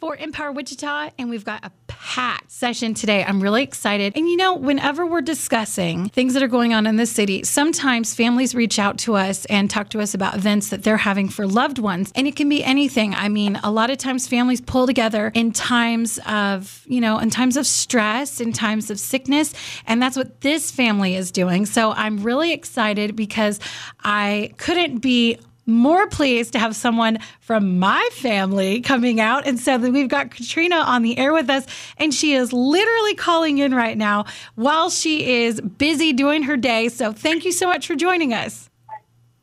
For Empower Wichita, and we've got a packed session today. I'm really excited. And you know, whenever we're discussing things that are going on in the city, sometimes families reach out to us and talk to us about events that they're having for loved ones. And it can be anything. I mean, a lot of times families pull together in times of, you know, in times of stress, in times of sickness. And that's what this family is doing. So I'm really excited because I couldn't be more pleased to have someone from my family coming out. And so we've got Catrina on the air with us, and she is literally calling in right now while she is busy doing her day. So thank you so much for joining us.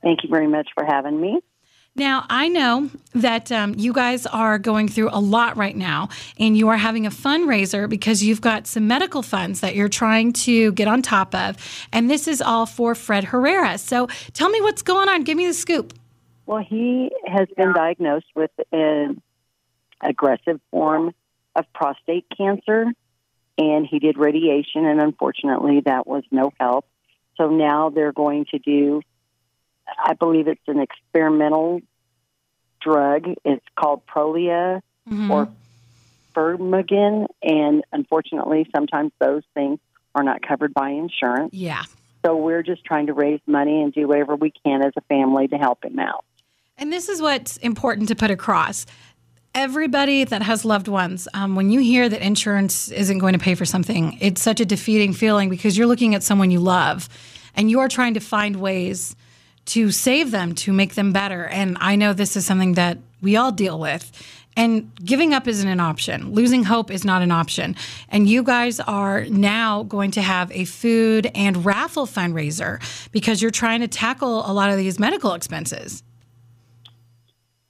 Thank you very much for having me. Now, I know that um, you guys are going through a lot right now, and you are having a fundraiser because you've got some medical funds that you're trying to get on top of. And this is all for Fred Herrera. So tell me what's going on. Give me the scoop. Well, he has been diagnosed with an aggressive form of prostate cancer, and he did radiation, and unfortunately, that was no help. So now they're going to do, I believe it's an experimental drug. It's called Prolia mm-hmm. or Firmagon, and unfortunately, sometimes those things are not covered by insurance. Yeah. So we're just trying to raise money and do whatever we can as a family to help him out. And this is what's important to put across. Everybody that has loved ones, um, when you hear that insurance isn't going to pay for something, it's such a defeating feeling because you're looking at someone you love and you are trying to find ways to save them, to make them better. And I know this is something that we all deal with. And giving up isn't an option. Losing hope is not an option. And you guys are now going to have a food and raffle fundraiser because you're trying to tackle a lot of these medical expenses.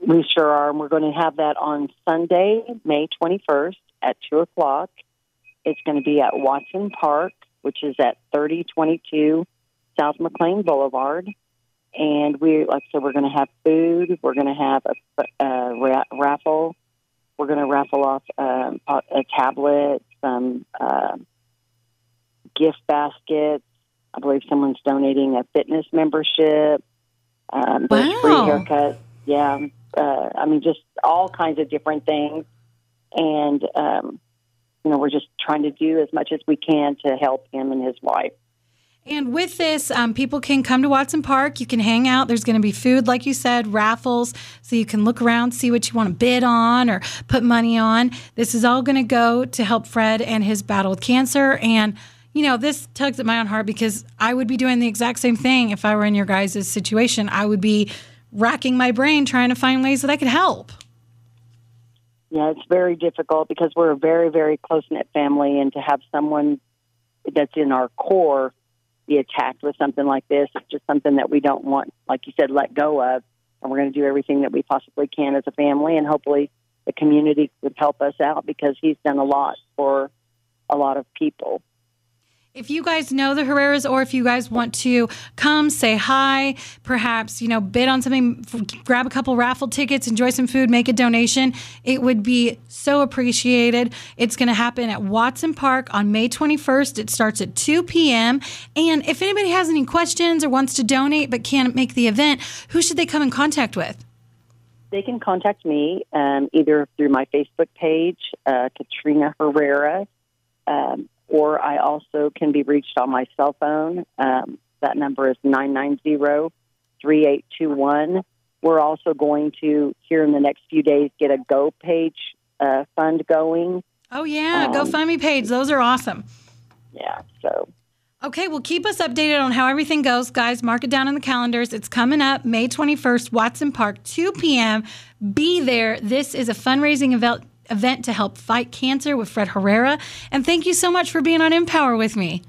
We sure are. And we're going to have that on Sunday, May 21st at 2 o'clock. It's going to be at Watson Park, which is at 3022 South McLean Boulevard. And we, like I said, we're going to have food. We're going to have a, a ra- raffle. We're going to raffle off um, a tablet, some uh, gift baskets. I believe someone's donating a fitness membership. Um, wow. There's free haircuts. Yeah, uh, I mean, just all kinds of different things. And, um, you know, we're just trying to do as much as we can to help him and his wife. And with this, um, people can come to Watson Park. You can hang out. There's going to be food, like you said, raffles, so you can look around, see what you want to bid on or put money on. This is all going to go to help Fred and his battle with cancer. And you know, this tugs at my own heart because I would be doing the exact same thing if I were in your guys' situation. I would be racking my brain trying to find ways that I could help. Yeah, it's very difficult because we're a very, very close knit family, and to have someone that's in our core be attacked with something like this is just something that we don't want, like you said, let go of. And we're going to do everything that we possibly can as a family, and hopefully the community would help us out because he's done a lot for a lot of people. If you guys know the Herreras or if you guys want to come say hi, perhaps, you know, bid on something, grab a couple raffle tickets, enjoy some food, make a donation, it would be so appreciated. It's going to happen at Watson Park on May 21st. It starts at 2 p.m. And if anybody has any questions or wants to donate but can't make the event, who should they come in contact with? They can contact me um, either through my Facebook page, uh, Catrina Herrera. Um, or I also can be reached on my cell phone. Um, that number is 990 3821. We're also going to, here in the next few days, get a Go page uh, fund going. Oh, yeah, um, GoFundMe page. Those are awesome. Yeah, so. Okay, well, keep us updated on how everything goes, guys. Mark it down in the calendars. It's coming up May 21st, Watson Park, 2 p.m. Be there. This is a fundraising event event to help fight cancer with Fred Herrera. And thank you so much for being on Empower with me.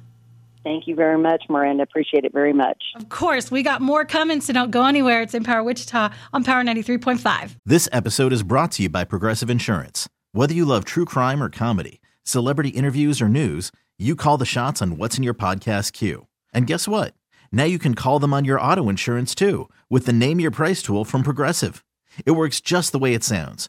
Thank you very much, Miranda. Appreciate it very much. Of course, we got more coming, so don't go anywhere. It's Empower Wichita on Power 93.5. This episode is brought to you by Progressive Insurance. Whether you love true crime or comedy, celebrity interviews or news, you call the shots on what's in your podcast queue. And guess what? Now you can call them on your auto insurance too with the Name Your Price tool from Progressive. It works just the way it sounds.